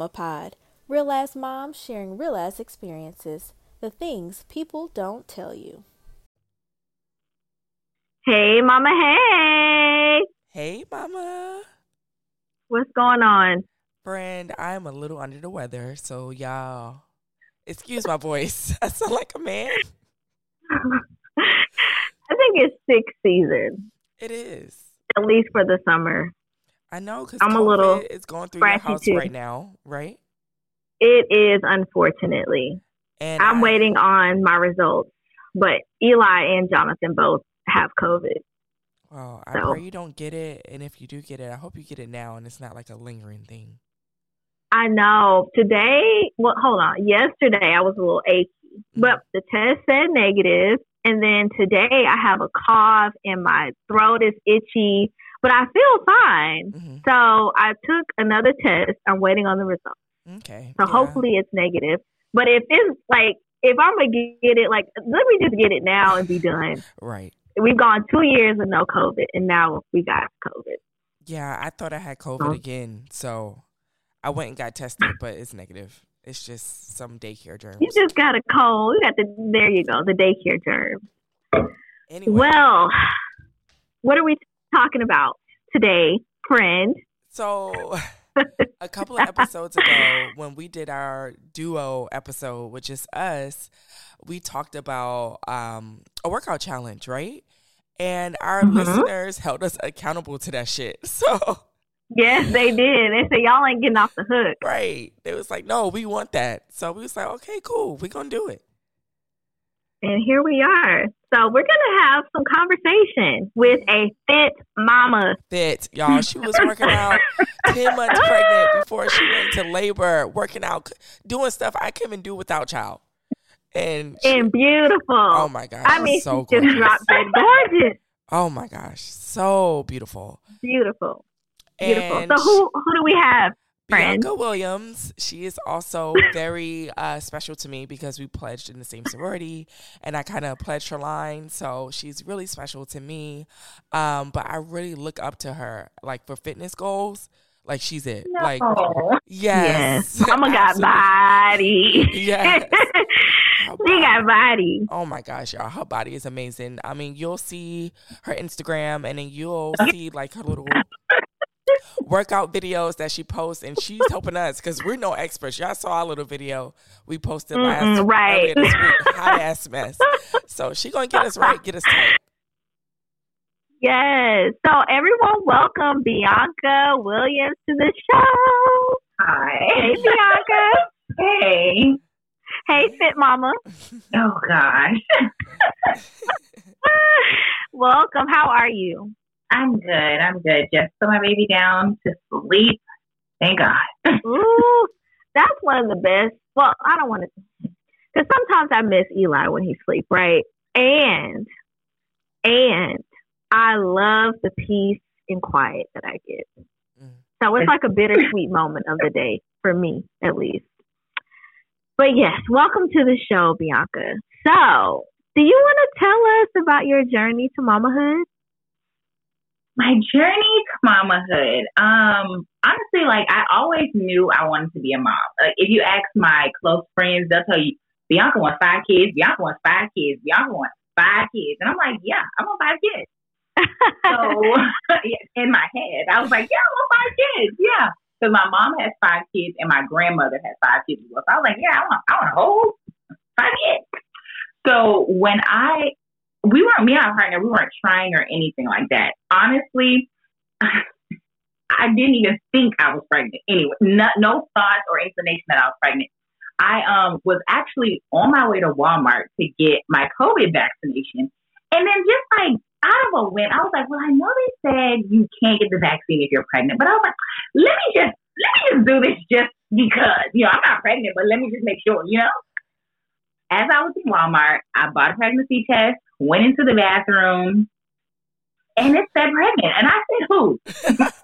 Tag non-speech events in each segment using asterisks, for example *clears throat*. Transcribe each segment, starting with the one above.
Mama Pod. Real ass moms sharing real ass experiences. The things people don't tell you. Hey, Mama. Hey. Hey, Mama. What's going on? Friend, I'm a little under the weather, so y'all, excuse my voice. *laughs* I sound like a man. *laughs* I think it's sick season. It is. At least for the summer. I know because I'm a little it's going through your house too. right now, right? It is, unfortunately. And I'm I- waiting on my results, but Eli and Jonathan both have COVID. Well, I so- pray you don't get it, and if you do get it, I hope you get it now, and it's not like a lingering thing. I know. Today, well, hold on. Yesterday, I was a little achy, mm-hmm. but the test said. And then today, I have a cough and my throat is itchy, but I feel fine. hmm So I took another test. I'm waiting on the results. Okay. So yeah. hopefully it's negative. But if it's like, if I'm gonna get it, like, let me just get it now and be *laughs* done. Right. We've gone two years with no COVID, and now we got COVID. Yeah, I thought I had COVID again, so I went and got tested, but it's negative. It's just some daycare germs. You just got a cold. You got the there you go, the daycare germs. anyway, Well, what are we talking about today, friend? so a couple of episodes ago, when we did our duo episode, which is us, we talked about um, a workout challenge, right? And our Mhm. listeners held us accountable to that shit. *laughs* So, Yes, they did. They said y'all ain't getting off the hook. right. It was like, no, we want that. So we was like, okay, cool. We're going to do it. And here we are. So we're gonna have some conversation with a fit mama. fit, y'all. She was working out *laughs* 10 months pregnant before she went into labor, working out, doing stuff I couldn't do without child. And, she- And beautiful. oh my gosh, I mean, so she just gorgeous. dropped dead *laughs* gorgeous. Oh my gosh, so beautiful. Beautiful. Beautiful. And so who who do we have? Friend? Bianca Williams, she is also very uh, special to me because we pledged in the same sorority and I kind of pledged her line. So she's really special to me. Um, but I really look up to her, like for fitness goals. Like she's it. Like, yes. Mama *laughs* got body. Yes. *laughs* she got body. Oh my gosh, y'all. Her body is amazing. I mean, you'll see her Instagram and then you'll *laughs* see like her little workout videos that she posts and she's helping us because we're no experts. Y'all saw our little video we posted last Mm-mm, right. week. Hot ass mess. So she gonna get us right, get us tight. Yes. So everyone, welcome Bianca Williams to the show. Hi. Hey, Bianca. Hey. hey, Fit Mama. Oh gosh. *laughs* welcome. How are you? I'm good. I'm good. Just put my baby down to sleep. Thank God. *laughs* Ooh, that's one of the best. Well, I don't want to, because sometimes I miss Eli when he sleep, right? And and I love the peace and quiet that I get. So it's like a bittersweet *laughs* moment of the day for me, at least. But yes, welcome to the show, Bianca. So, do you want to tell us about your journey to mamahood? My journey to mamahood. Um, honestly, like I always knew I wanted to be a mom. Like if you ask my close friends, they'll tell you Bianca wants five kids. Bianca wants five kids. Bianca wants five kids. And I'm like, yeah, I want five kids. So *laughs* in my head, I was like, yeah, I want five kids. Yeah. Because my mom has five kids and my grandmother has five kids. So I was like, yeah, I want, I want a whole five kids. So when I, we weren't, me and my partner, we weren't trying or anything like that. Honestly, *laughs* I didn't even think I was pregnant. Anyway, no, no thoughts or inclination that I was pregnant. I um was actually on my way to Walmart to get my COVID vaccination. And then just like out of a whim, I was like, well, I know they said you can't get the vaccine if you're pregnant, but I was like, let me just let me just do this just because. You know, I'm not pregnant, but let me just make sure, you know? As I was in Walmart, I bought a pregnancy test, went into the bathroom, and it said pregnant. And I said, who?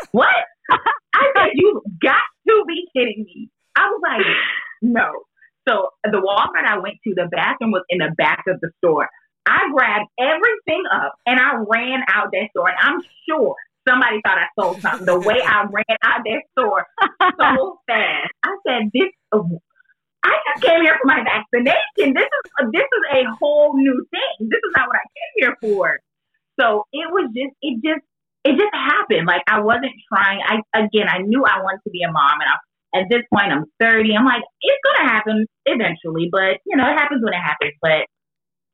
*laughs* what? *laughs* I said, you got to be kidding me. I was like, no. So the Walmart I went to, the bathroom was in the back of the store. I grabbed everything up and I ran out that store. And I'm sure somebody thought I sold something. The way I *laughs* ran out that store so fast. I said, "This, I just came here for my vaccination. This is this is a whole new thing. This is not what I came here for." So it was just, it just, it just happened. Like I wasn't trying. I again, I knew I wanted to be a mom, and I, at this point, I'm 30. I'm like, it's gonna happen eventually, but you know, it happens when it happens. But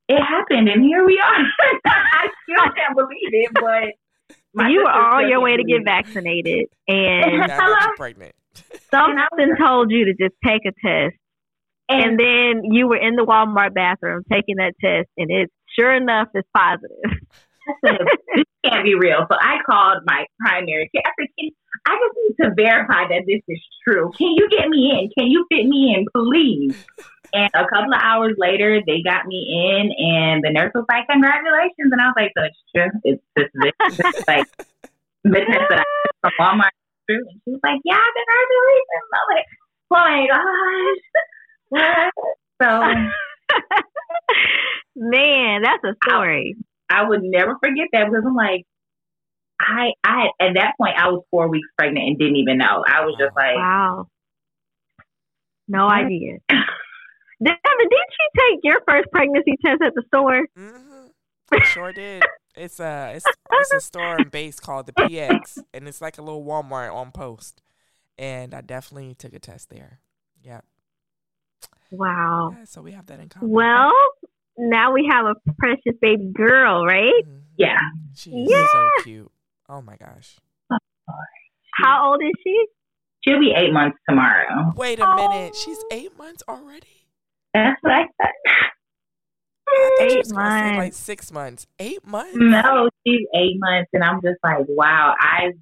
it happened, and here we are. *laughs* I still can't believe it, but you were on your way to get vaccinated, and *laughs* pregnant. something told you to just take a test, and, then you were in the Walmart bathroom taking that test, and it sure enough is positive. this can't be real. So I called my primary care. I said, Can, I just need to verify that this is true. Can you get me in? Can you fit me in, please? And a couple of hours later, they got me in, and the nurse was like, "Congratulations!" And I was like, "So it's true. It's just this, like the test that I from Walmart true." And she was like, "Yeah, congratulations!" I'm like, "Oh my gosh!" So, *laughs* man, that's a story. I, I would never forget that because I'm like, I, I at that point I was four weeks pregnant and didn't even know. I was just like, wow, no idea. *laughs* Devin, did you take your first pregnancy test at the store? Mm-hmm. I sure did. It's a it's, it's a store in base called the PX, and it's like a little Walmart on post. And I definitely took a test there. Yeah. Wow. Yeah, so we have that in common. Well, now we have a precious baby girl, right? Mm-hmm. Yeah. She's yeah. so cute. Oh my gosh. How old is she? She'll be eight months tomorrow. Wait a oh. minute. She's eight months already? That's what I said. eight months. Like six months. Eight months? No, she's eight months. And I'm just like, wow, I've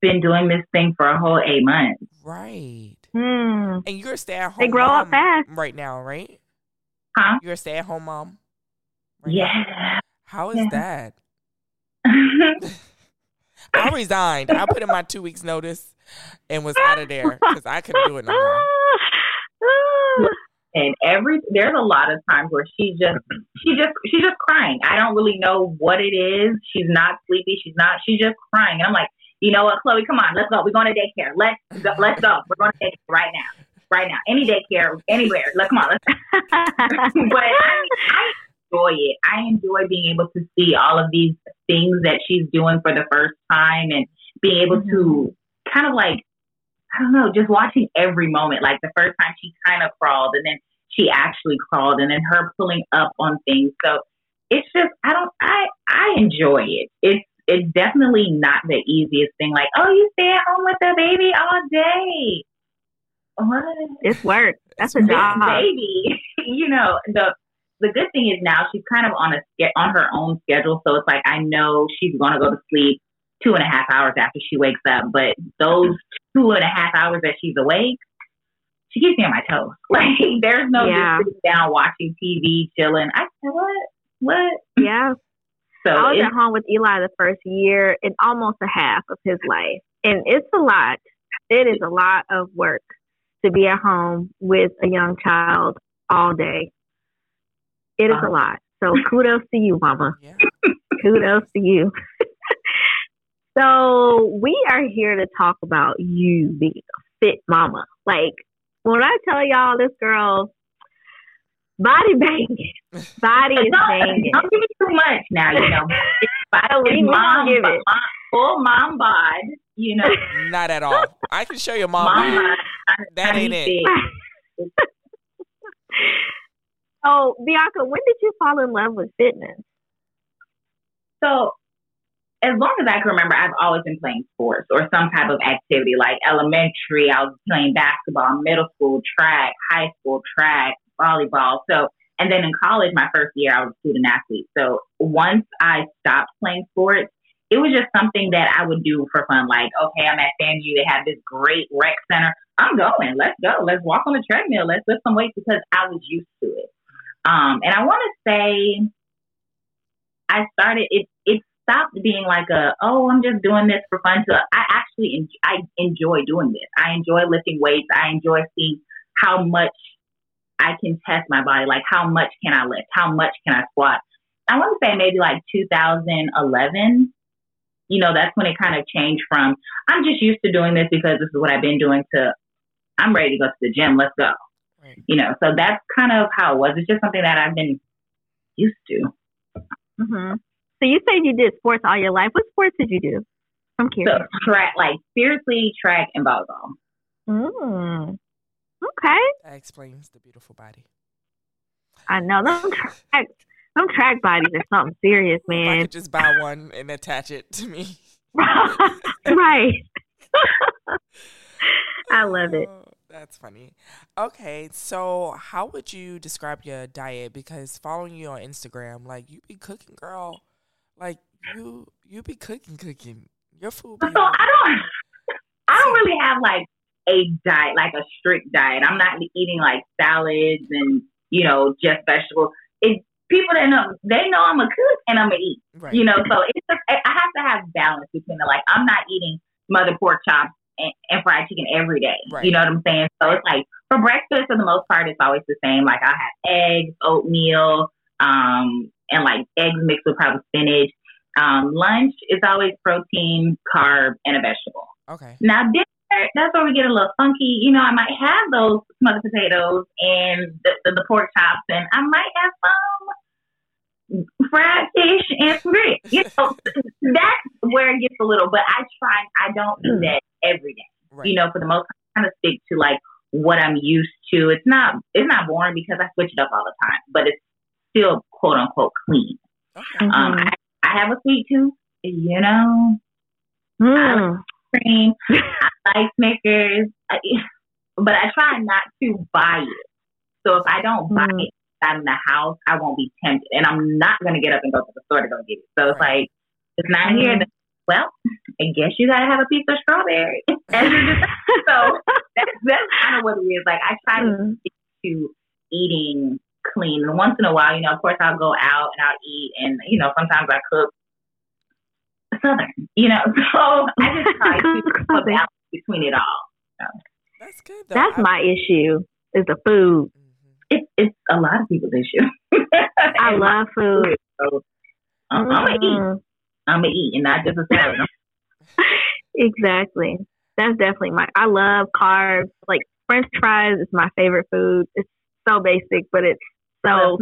been doing this thing for a whole eight months. Right. Hmm. And you're a stay at home They grow up fast. right now, right? Huh? You're a stay at home mom? Right yeah. Now? How is yeah. that? *laughs* *laughs* I resigned. I put in my two weeks notice and was out of there because I couldn't do it no more. *laughs* and every there's a lot of times where she just she just she's just crying. I don't really know what it is. She's not sleepy. She's not. She's just crying. And I'm like, you know what, Chloe? Come on, let's go. We're going to daycare. Let's go. Let's go. We're going to daycare right now. Right now, any daycare, anywhere. Let's come on. Let's. *laughs* but I, I enjoy it. I enjoy being able to see all of these things that she's doing for the first time and being able mm-hmm. to kind of like I don't know, just watching every moment. Like the first time she kind of crawled and then she actually crawled and then her pulling up on things. So it's just I don't I I enjoy it. It's it's definitely not the easiest thing. Like, oh, you stay at home with the baby all day. What? It's work. That's a job, baby. *laughs* you know the the good thing is now she's kind of on a on her own schedule, so it's like I know she's going to go to sleep two and a half hours after she wakes up, but those two and a half hours that she's awake, she keeps me on my toes. *laughs* Like there's no yeah. just sitting down watching TV, chilling. I said, what? What? Yeah. So I was at home with Eli the first year and almost a half of his life, and it's a lot. It is a lot of work to be at home with a young child all day. It is uh, a lot. So kudos to you, Mama. Yeah. *laughs* kudos to you. *laughs* so we are here to talk about you being a fit mama. Like when I tell y'all this girl body banging, *laughs* body is banging. Don't give me too much now, you know. *laughs* Body, mom, give it. Mom, full mom bod, you know. *laughs* Not at all. I can show you mom, mom bod. That ain't it. oh, Bianca, when did you fall in love with fitness? So as long as I can remember, I've always been playing sports or some type of activity. Like elementary, I was playing basketball, middle school, track, high school, track, volleyball. So, and then in college, my first year, I was a student athlete. So once I stopped playing sports, it was just something that I would do for fun. Like, okay, I'm at FAMU. They have this great rec center. I'm going. Let's go. Let's walk on the treadmill. Let's lift some weights because I was used to it. Um, and I want to say I started it. It stopped being like a oh I'm just doing this for fun. So I actually en- I enjoy doing this. I enjoy lifting weights. I enjoy seeing how much I can test my body. Like how much can I lift? How much can I squat? I want to say maybe like 2011 you know, that's when it kind of changed from I'm just used to doing this because this is what I've been doing to I'm ready to go to the gym. Let's go. Right. You know, so that's kind of how it was. It's just something that I've been used to. hmm So you said you did sports all your life. What sports did you do? I'm So curious. track, like seriously, track and volleyball. Mm. Okay. That explains the beautiful body. I know them track, them track bodies are something serious, If I man. could just buy one and attach it to me. *laughs* right. I love it. Oh, That's funny. Okay, so how would you describe your diet? Because following you on Instagram, like you be cooking, girl. Like you, you be cooking, cooking. Your food. So I don't, I don't really have like a diet, like a strict diet. I'm not eating like salads and you know just vegetables. It people that know they know I'm a cook and I'm a eat. right. You know, so it's just, I I have to have balance between the like I'm not eating mother pork chops and, and fried chicken every day. Right. You know what I'm saying? So it's like for breakfast for the most part it's always the same. Like I have eggs, oatmeal, um, and like eggs mixed with probably spinach. Um, lunch is always protein, carb, and a vegetable. Okay. Now dinner, that's where we get a little funky. You know, I might have those smothered potatoes and the, the, the pork chops, and I might have some fried fish and some grits. You know, that's where it gets a little. But I try. I don't do that every day. Right. You know, for the most part, I kind of stick to like what I'm used to. It's not. It's not boring because I switch it up all the time, but it's still quote unquote clean. Okay. Um, Mhm. I, I have a sweet tooth. You know, Mm. Cream. I like Snickers, I, but I try not to buy it. So if I don't buy Mm. it out in the house, I won't be tempted, and I'm not gonna get up and go to the store to go get it. So it's like it's not here. Then, well, I guess you gotta have a piece of strawberry. As your dessert. so that's that's kind of what it is. Like I try to Mm. stick to eating clean, and once in a while, you know, of course, I'll go out and I'll eat, and you know, sometimes I cook southern. *laughs* You know, so I just *laughs* try to keep a balance between it all. That's good. Though. That's I- my issue. Is the food. Mhm. It's it's a lot of people's issue. *laughs* I love food. So, um, I'm gonna eat. Mhm. I'm gonna eat, and not just a salad. Exactly. That's definitely my. I love carbs. Like French fries is my favorite food. It's so basic, but it's so.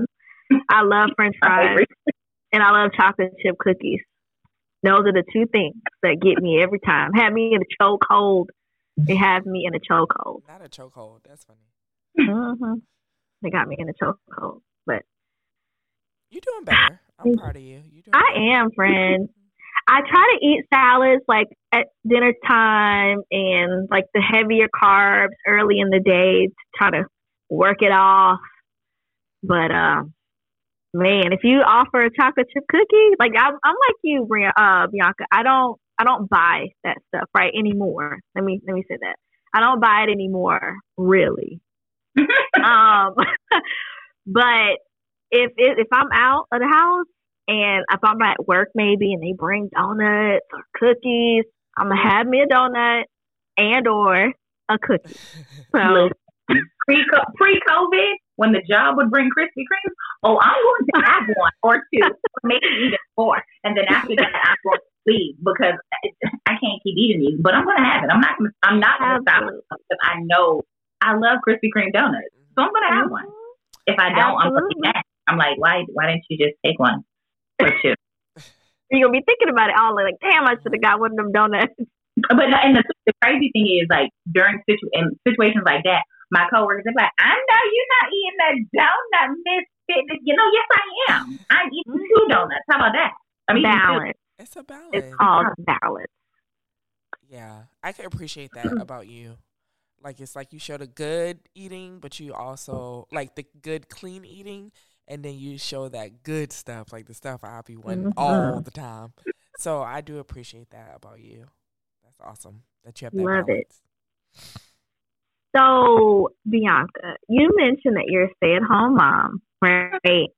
I love French fries and I love chocolate chip cookies. Those are the two things that get me every time. Have me in a chokehold. They have me in a chokehold. Not a chokehold. That's funny. hmm They got me in a chokehold. But you're doing better. I'm proud of you. I better. am, friend. I try to eat salads like at dinner time and like the heavier carbs early in the day to try to work it off. But um, man, if you offer a chocolate chip cookie, like I'm, I'm like you, uh, Bianca. I don't, I don't buy that stuff right anymore. Let me, let me say that. I don't buy it anymore, really. *laughs* um, *laughs* but if it, if I'm out of the house and if I'm at work maybe and they bring donuts or cookies, I'm gonna have me a donut and or a cookie. *laughs* So pre pre COVID, when the job would bring Krispy Kreme, oh, I'm going to have one or two, or maybe even four, and then after that, I'm going to leave because I can't keep eating these. But I'm going to have it. I'm not. gonna- I'm not going to stop Absolutely. because I know I love Krispy Kreme donuts, so I'm going to have one. Mm-hmm. If I don't, I'm going to mad. I'm like, why? Why didn't you just take one or two? *laughs* you're gonna be thinking about it all like, damn, I should have got one of them donuts. But and the, the crazy thing is, like during situ- in situations like that, my coworkers are like, "I know you're not eating that donut, Miss Fitness." You know, yes, I am. I'm eating two donuts. How about that? I'm balance. It's a balance. It's called balance. Yeah, I can appreciate that *clears throat* about you. Like it's like you show the good eating, but you also like the good clean eating, and then you show that good stuff, like the stuff I be wanting mm-hmm. all the time. So I do appreciate that about you. That's awesome that you have that Love it. So, Bianca, you mentioned that you're a stay at home mom, right?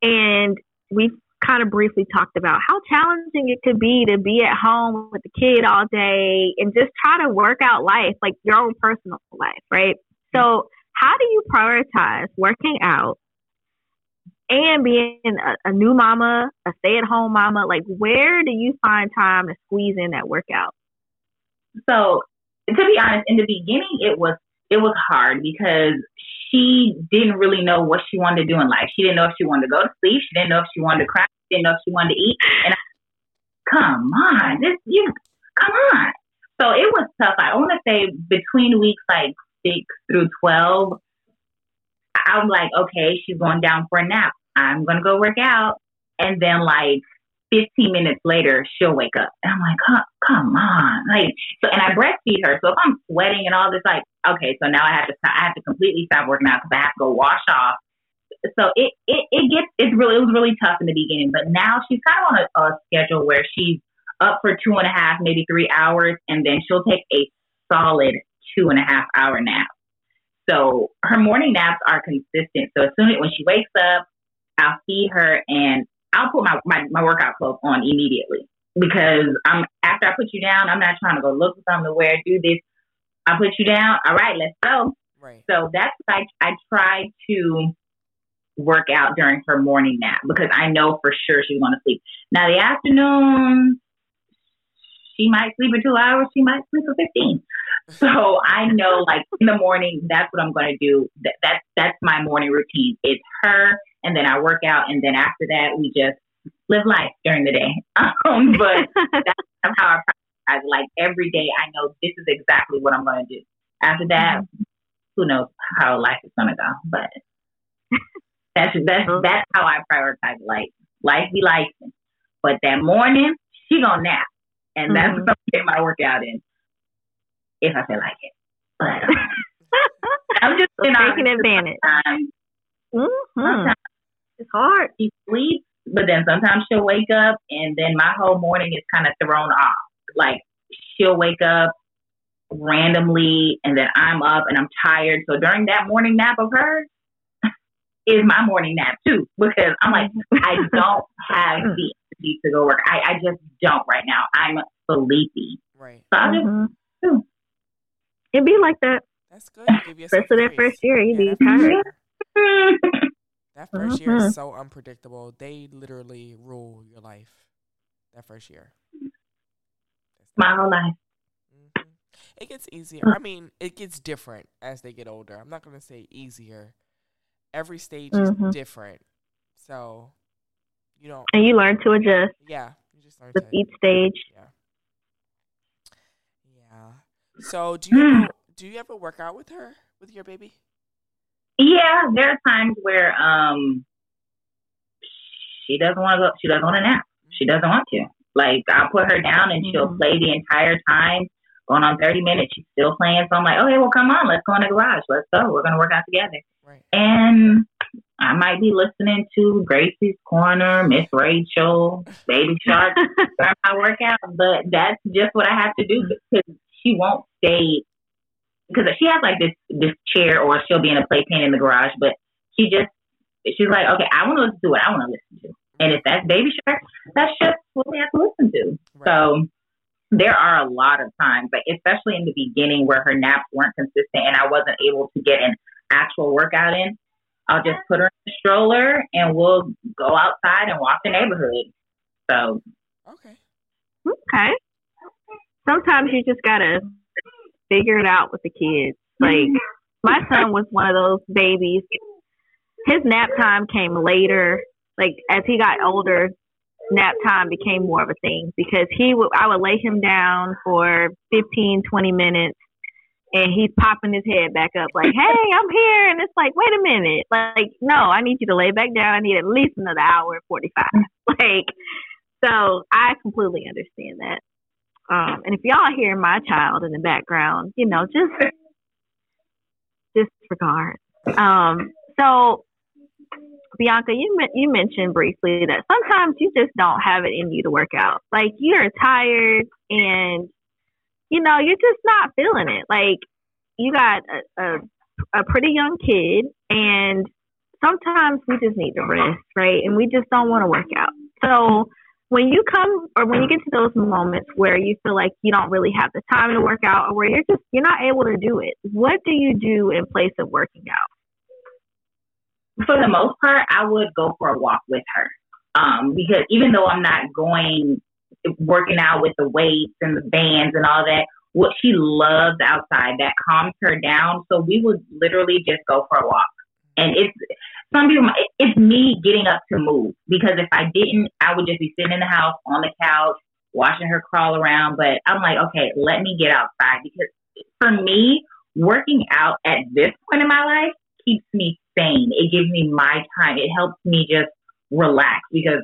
And we've kind of briefly talked about how challenging it could be to be at home with the kid all day and just try to work out life, like your own personal life, right? So, how do you prioritize working out and being a, a new mama, a stay at home mama, like where do you find time to squeeze in that workout? So to be honest, in the beginning it was it was hard because she didn't really know what she wanted to do in life. She didn't know if she wanted to go to sleep. She didn't know if she wanted to cry. She didn't know if she wanted to eat. And I, come on, this you come on. So it was tough. I want to say between weeks like six through twelve, I'm like, okay, she's going down for a nap. I'm gonna go work out, and then like 15 minutes later, she'll wake up. And I'm like, come, on. Like, so, and I breastfeed her. So if I'm sweating and all this, like, okay, so now I have to, I have to completely stop working out because I have to go wash off. So it, it, it gets, it's really, it was really tough in the beginning, but now she's kind of on a, a schedule where she's up for two and a half, maybe three hours, and then she'll take a solid two and a half hour nap. So her morning naps are consistent. So as soon as when she wakes up, I'll feed her and I'll put my, my, my workout clothes on immediately because I'm after I put you down, I'm not trying to go look for something to wear, do this. I put you down. All right, let's go. Right. So that's like I try to work out during her morning nap because I know for sure she's going to sleep. Now the afternoon, she might sleep for two hours. She might sleep for fifteen. So I know, like in the morning, that's what I'm going to do. That, that's that's my morning routine. It's her and then I work out, and then after that, we just live life during the day. *laughs* Um, but *laughs* that's how I practice. Like every day, I know this is exactly what I'm going to do. After that, mm-hmm. who knows how life is going to go? But *laughs* that's that's mm-hmm. that's how I prioritize life. Life be life. But that morning, she gonna nap, and mm-hmm. that's what I'm getting my workout in, if I feel like it. But um, I'm just taking advantage. Sometimes, mm-hmm. sometimes it's hard. She sleeps, but then sometimes she'll wake up and then my whole morning is kind of thrown off. Like she'll wake up randomly and then I'm up and I'm tired. So during that morning nap of hers *laughs* is my morning nap too because I'm like, *laughs* I don't have the energy to go work. I, I just don't right now. I'm sleepy. Right. So I just, mm-hmm. It'd be like that. That's good. Especially that first year, you'd yeah, be tired. *laughs* That 1st mm-hmm. year is mm-hmm. so unpredictable. They literally rule your life. That first year. My whole life. Mm-hmm. It gets easier. I mean, it gets different as they get older. I'm not going to say easier. Every stage mm-hmm. is different. So, you know. And you learn to adjust. Yeah. You just learn with to, each stage. Yeah. Yeah. So, do you ever, do you ever work out with her, with your baby? Yeah, there are times where um she doesn't want to go. She doesn't want to nap. She doesn't want to. Like I'll put her down and she'll mm-hmm. play the entire time. Going on thirty minutes, she's still playing. So I'm like, okay, well, come on, let's go in the garage. Let's go. We're gonna work out together. Right. And I might be listening to Gracie's Corner, Miss Rachel, Baby Shark *laughs* during my workout, but that's just what I have to do because she won't stay because she has like this this chair or she'll be in a playpen in the garage, but she just she's like, okay, I want to listen to what I want to listen to, and if that's Baby Shark, that's just what we have to listen to. Right. So there are a lot of times, like especially in the beginning where her naps weren't consistent and I wasn't able to get an actual workout in. I'll just put her in the stroller and we'll go outside and walk the neighborhood. So okay, okay. Sometimes you just gotta figure it out with the kids. Like my son was one of those babies. His nap time came later. Like as he got older, nap time became more of a thing because he would I would lay him down for 15, 20 minutes and he's popping his head back up like, "Hey, I'm here." And it's like, "Wait a minute. Like, no, I need you to lay back down. I need at least another hour 45." *laughs* Like so I completely understand that. Um, and if y'all hear my child in the background, you know, just disregard. Um, so, Bianca, you you mentioned briefly that sometimes you just don't have it in you to work out. Like you're tired, and you know you're just not feeling it. Like you got a, a, a pretty young kid, and sometimes we just need to rest, right? And we just don't want to work out. So when you come or when you get to those moments where you feel like you don't really have the time to work out or where you're just you're not able to do it what do you do in place of working out for the most part, I would go for a walk with her. Um, because even though I'm not going working out with the weights and the bands and all that, what she loves outside that calms her down. So we would literally just go for a walk. And it's some people, it's me getting up to move because if I didn't, I would just be sitting in the house on the couch watching her crawl around. But I'm like, okay, let me get outside because for me, working out at this point in my life keeps me sane. It gives me my time. It helps me just relax because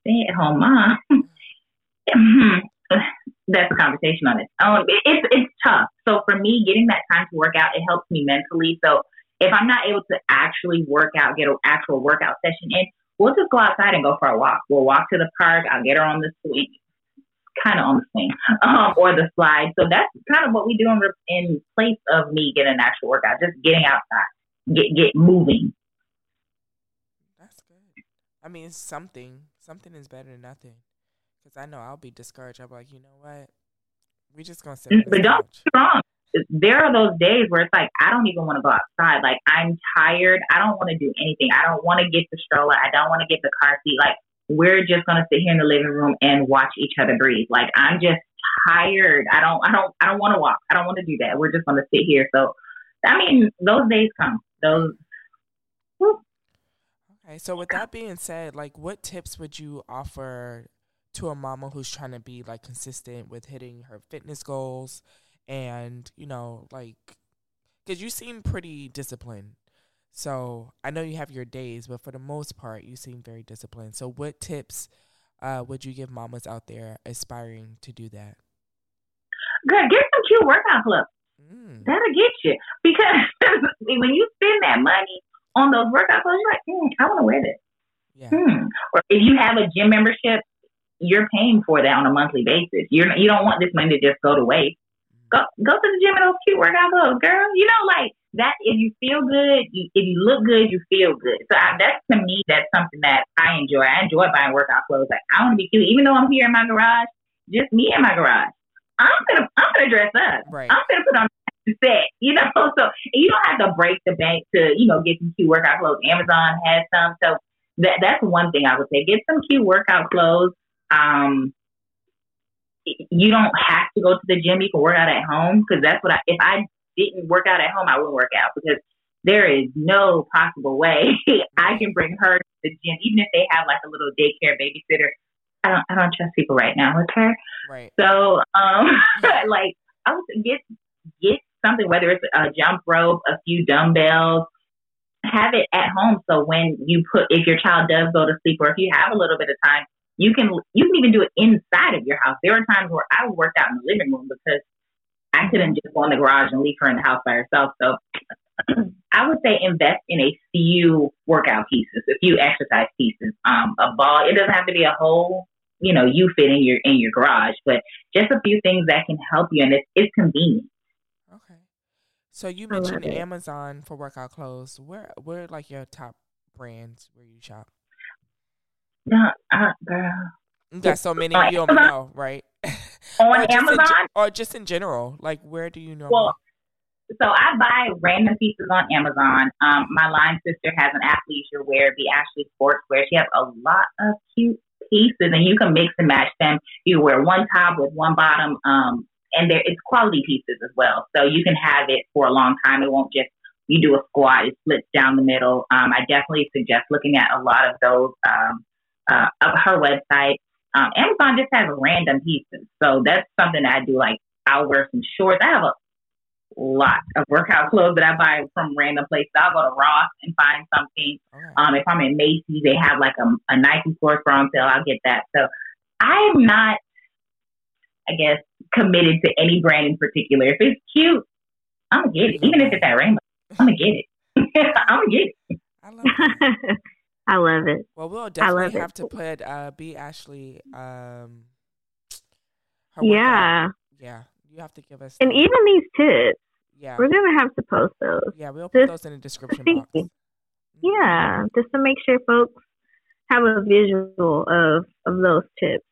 stay at home mom. *laughs* That's a conversation on its own. It's it's tough. So for me, getting that time to work out, it helps me mentally. So if I'm not able to actually work out, get an actual workout session in, we'll just go outside and go for a walk. We'll walk to the park. I'll get her on the swing, kind of on the swing, *laughs* um, or the slide. So that's kind of what we do in, in place of me getting an actual workout, just getting outside, get get moving. That's good. I mean, something. Something is better than nothing. Because I know I'll be discouraged. I'm like, you know what? We just gonna sit. But don't get wrong there are those days where it's like I don't even want to go outside. Like I'm tired. I don't want to do anything. I don't want to get the stroller. I don't want to get the car seat. Like we're just gonna sit here in the living room and watch each other breathe. Like I'm just tired. I don't. I don't. I don't want to walk. I don't want to do that. We're just gonna sit here. So, I mean, those days come. Those. Okay. So with that being said, like, what tips would you offer to a mama who's trying to be like consistent with hitting her fitness goals? And you know like because you seem pretty disciplined. So i know you have your days but for the most part you seem very disciplined. So what tips uh, would you give mamas out there aspiring to do that? Good get some cute workout clothes mm. that'll get you. Because *laughs* when you spend that money on those workout clothes you're like mm, i want to wear this. Yeah. Hmm. or if you have a gym membership you're paying for that on a monthly basis. You're you don't want this money to just go to waste Go go to the gym in those cute workout clothes, girl. You know, like that. If you feel good, you, if you look good, you feel good. So I, that's to me, that's something that I enjoy. I enjoy buying workout clothes. Like I want to be cute, even though I'm here in my garage, just me in my garage. I'm gonna I'm gonna dress up. Right. I'm gonna put on set, you know. *laughs* So you don't have to break the bank to, you know, get some cute workout clothes. Amazon has some. So that that's one thing I would say. Get some cute workout clothes. Um, you don't have to go to the gym. You can work out at home because that's what I. If I didn't work out at home, I wouldn't work out because there is no possible way *laughs* I can bring her to the gym, even if they have like a little daycare babysitter. I don't. I don't trust people right now with her. Right. So, um, *laughs* like I would get get something, whether it's a jump rope, a few dumbbells. Have it at home so when you put, if your child does go to sleep or if you have a little bit of time, you can you can even do it inside of your house. There are times where I worked out in the living room because I couldn't just go in the garage and leave her in the house by herself. So *clears throat* I would say invest in a few workout pieces, a few exercise pieces. Um, a ball. It doesn't have to be a whole, you know, you fit in your in your garage, but just a few things that can help you, and it's it's convenient. Okay. So you mentioned Amazon for workout clothes. Where where like your top brands where you shop? No, uh, girl. Got so many of you don't know, right? *laughs* On or Amazon, in, or just in general, like where do you know? Well, so I buy random pieces on Amazon. Um, my line sister has an athleisure wear, B Ashley Sportswear. She has a lot of cute pieces, and you can mix and match them. You wear one top with one bottom, um, and there it's quality pieces as well. So you can have it for a long time. It won't just you do a squat, it splits down the middle. Um, I definitely suggest looking at a lot of those um, uh, of her website. Um, Amazon just has random pieces, so that's something that I do. Like I'll wear some shorts. I have a lot of workout clothes that I buy from random places. I'll go to Ross and find something. Um, if I'm at Macy's, they have like a, a Nike store on sale. I'll get that. So I am not, I guess, committed to any brand in particular. If it's cute, I'm gonna get it. Even if it's that rainbow, I'm gonna get it. *laughs* I'm gonna get it. *laughs* I love it. I love it. Well, we'll definitely have it. to put uh, B Ashley. Um, yeah, yeah. You have to give us. And even these tips. Yeah, we're gonna have to post those. Yeah, we'll put just, those in the description box. Yeah, just to make sure folks have a visual of of those tips.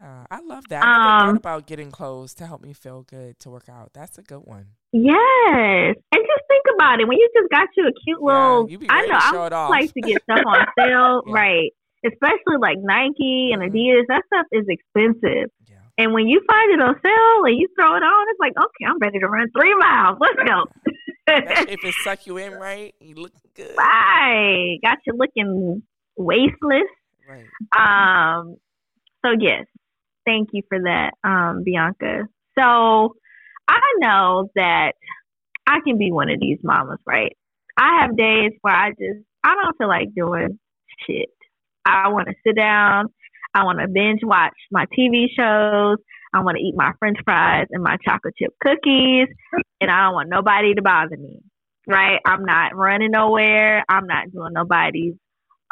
Yeah, I love that. I um, about getting clothes to help me feel good to work out. That's a good one. Yes, and just about it. When you just got you a cute little, be I know I like to get stuff on *laughs* sale, Yeah. right? Especially like Nike and Mhm. Adidas. That stuff is expensive. Yeah. And when you find it on sale and you throw it on, it's like, okay, I'm ready to run three miles. Let's go. *laughs* If it suck you in right, you look good. right. Got you looking wasteless. Right. Um, so yes, thank you for that, um, Bianca. So I know that I can be one of these mamas, right? I have days where I just I don't feel like doing shit. I want to sit down. I want to binge watch my TV shows. I want to eat my French fries and my chocolate chip cookies, and I don't want nobody to bother me. Right? I'm not running nowhere. I'm not doing nobody's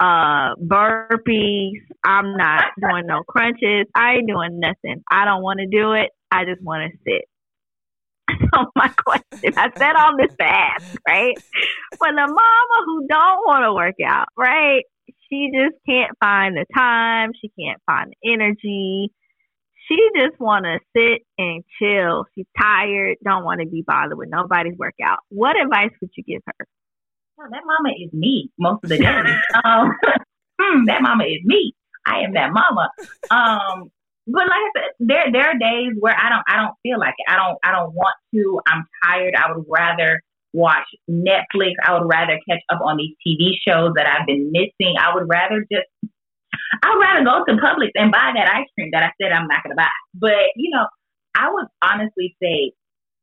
uh burpees. I'm not doing no crunches. I ain't doing nothing. I don't want to do it. I just want to sit. So *laughs* my question, I said all this to ask, right? For the mama who don't want to work out, right? She just can't find the time. She can't find the energy. She just want to sit and chill. She's tired. Don't want to be bothered with nobody's workout. What advice would you give her? Well, that mama is me most of the day. *laughs* um, *laughs* hmm, that mama is me. I am that mama. Um, but like I said, there there are days where I don't I don't feel like it. I don't I don't want to. I'm tired. I would rather watch Netflix. I would rather catch up on these TV shows that I've been missing. I would rather just I'd rather go to Publix and buy that ice cream that I said I'm not to buy. But you know, I would honestly say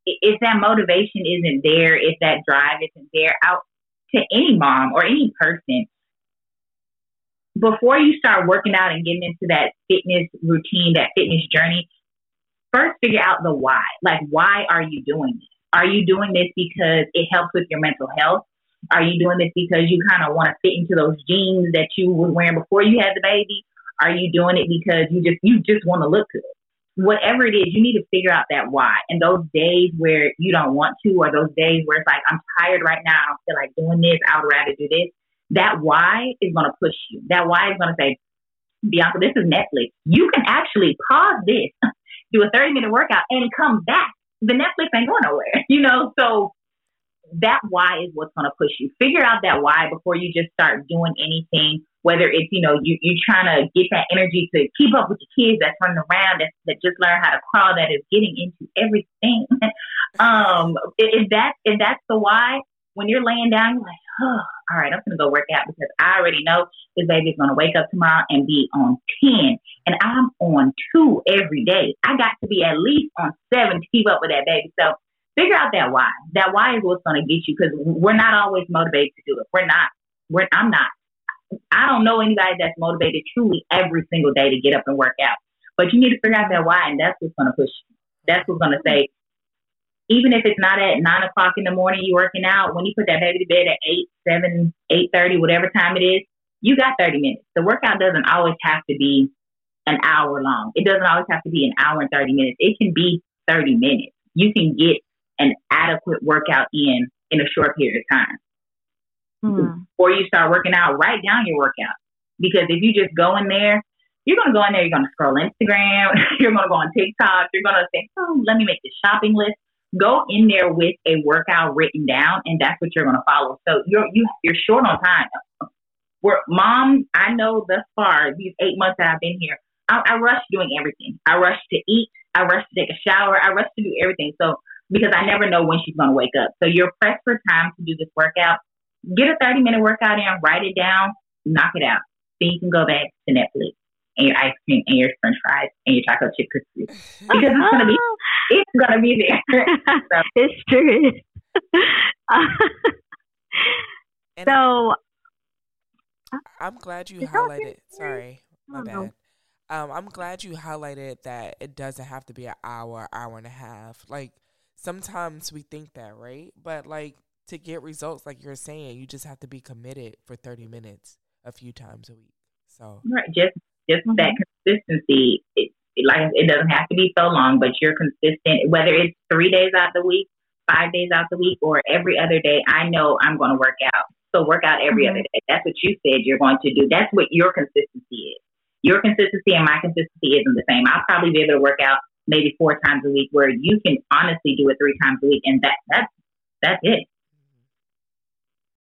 if that motivation isn't there, if that drive isn't there, out to any mom or any person, before you start working out and getting into that fitness routine, that fitness journey, first figure out the why. Like, why are you doing this? Are you doing this because it helps with your mental health? Are you doing this because you kind of want to fit into those jeans that you were wearing before you had the baby? Are you doing it because you just you just want to look good? Whatever it is, you need to figure out that why. And those days where you don't want to, or those days where it's like I'm tired right now, I don't feel like doing this. I would rather do this. That why is going to push you. That why is going to say, Bianca, this is Netflix. You can actually pause this, *laughs* do a 30 minute workout, and come back. The Netflix ain't going nowhere, *laughs* you know. So that why is what's going to push you. Figure out that why before you just start doing anything. Whether it's you know you you trying to get that energy to keep up with the kids that's running around that that just learn how to crawl that is getting into everything. *laughs* um, if that if that's the why, when you're laying down, you're like, oh, *sighs* all right, I'm gonna go work out because I already know this baby's gonna wake up tomorrow and be on ten, and I'm on two every day. I got to be at least on seven to keep up with that baby. So figure out that why. That why is what's going to get you because we're not always motivated to do it. We're not. We're, I'm not. I don't know anybody that's motivated truly every single day to get up and work out. But you need to figure out that why, and that's what's going to push you. That's what's going to say, even if it's not at nine o'clock in the morning, you working out. When you put that baby to bed at eight, seven, eight thirty, whatever time it is, you got thirty minutes. The workout doesn't always have to be an hour long. It doesn't always have to be an hour and thirty minutes. It can be thirty minutes. You can get an adequate workout in in a short period of time. Hmm. Or you start working out, write down your workout. Because if you just go in there, you're going to go in there, you're going to scroll Instagram, *laughs* you're going to go on TikTok, you're going to think, oh, let me make the shopping list. Go in there with a workout written down, and that's what you're going to follow. So you're you, you're short on time. We're mom. I know thus far these eight months that I've been here, I, I rush doing everything. I rush to eat. I rush to take a shower. I rush to do everything. So because I never know when she's going to wake up. So you're pressed for time to do this workout. Get a 30 minute workout in, write it down, knock it out. Then you can go back to Netflix and your ice cream and your french fries and your chocolate chip cookies. Because it's going to be, *laughs* it's going to be there. *laughs* it's true. *laughs* And so, I'm glad you Is that okay? highlighted. Sorry, my bad. Um, I'm glad you highlighted that it doesn't have to be an hour, hour and a half. Like sometimes we think that, right? But like to get results, like you're saying, you just have to be committed for 30 minutes a few times a week. So Right. Just just that consistency. It, it, like it doesn't have to be so long, but you're consistent. Whether it's three days out the week, five days out the week, or every other day, I know I'm going to work out. So work out every Mhm. other day. That's what you said you're going to do. That's what your consistency is. Your consistency and my consistency isn't the same. I'll probably be able to work out maybe four times a week, where you can honestly do it three times a week, and that that's that's it.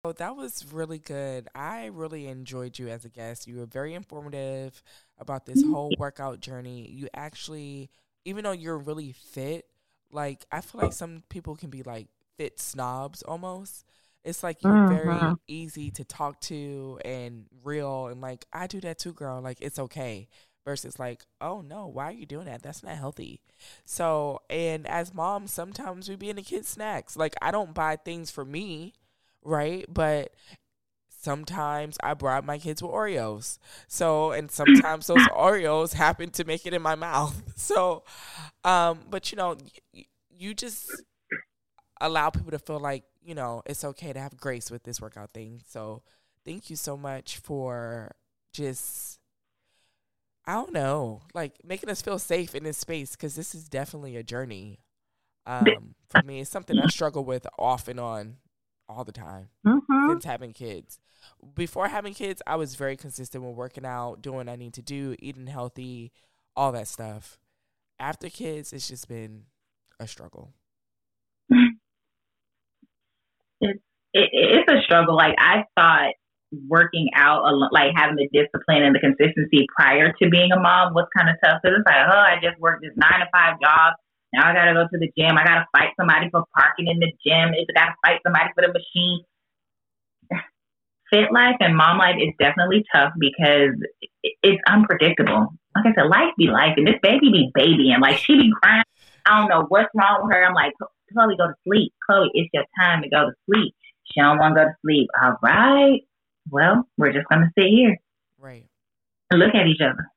Oh, that was really good. I really enjoyed you as a guest. You were very informative about this whole workout journey. You actually, even though you're really fit, like I feel like some people can be like fit snobs almost. It's like you're very Mhm. easy to talk to and real and like I do that too, girl. Like it's okay. Versus like, oh no, why are you doing that? That's not healthy. So and as moms, sometimes we be in the kids' snacks. Like I don't buy things for me, right? But sometimes I bribe my kids with Oreos. So and sometimes those *coughs* Oreos happen to make it in my mouth. *laughs* So um, but you know, y- you just allow people to feel like you know it's okay to have grace with this workout thing. So thank you so much for just I don't know, like making us feel safe in this space because this is definitely a journey. Um, for me, it's something I struggle with off and on all the time Mhm. since having kids. Before having kids, I was very consistent with working out, doing what I need to do, eating healthy, all that stuff. After kids, it's just been a struggle. *laughs* it, it's a struggle. Like I thought working out, like having the discipline and the consistency prior to being a mom was kind of tough. Cause it's like, oh, I just worked this nine to five job. Now I got to go to the gym. I got to fight somebody for parking in the gym. I got to fight somebody for the machine. Fit life and mom life is definitely tough because it's unpredictable. Like I said, life be life, and this baby be babying. Like she be crying. I don't know what's wrong with her. I'm like, Chloe, go to sleep. Chloe, it's your time to go to sleep. She don't want to go to sleep. All right. Well, we're just gonna sit here Right. and look at each other.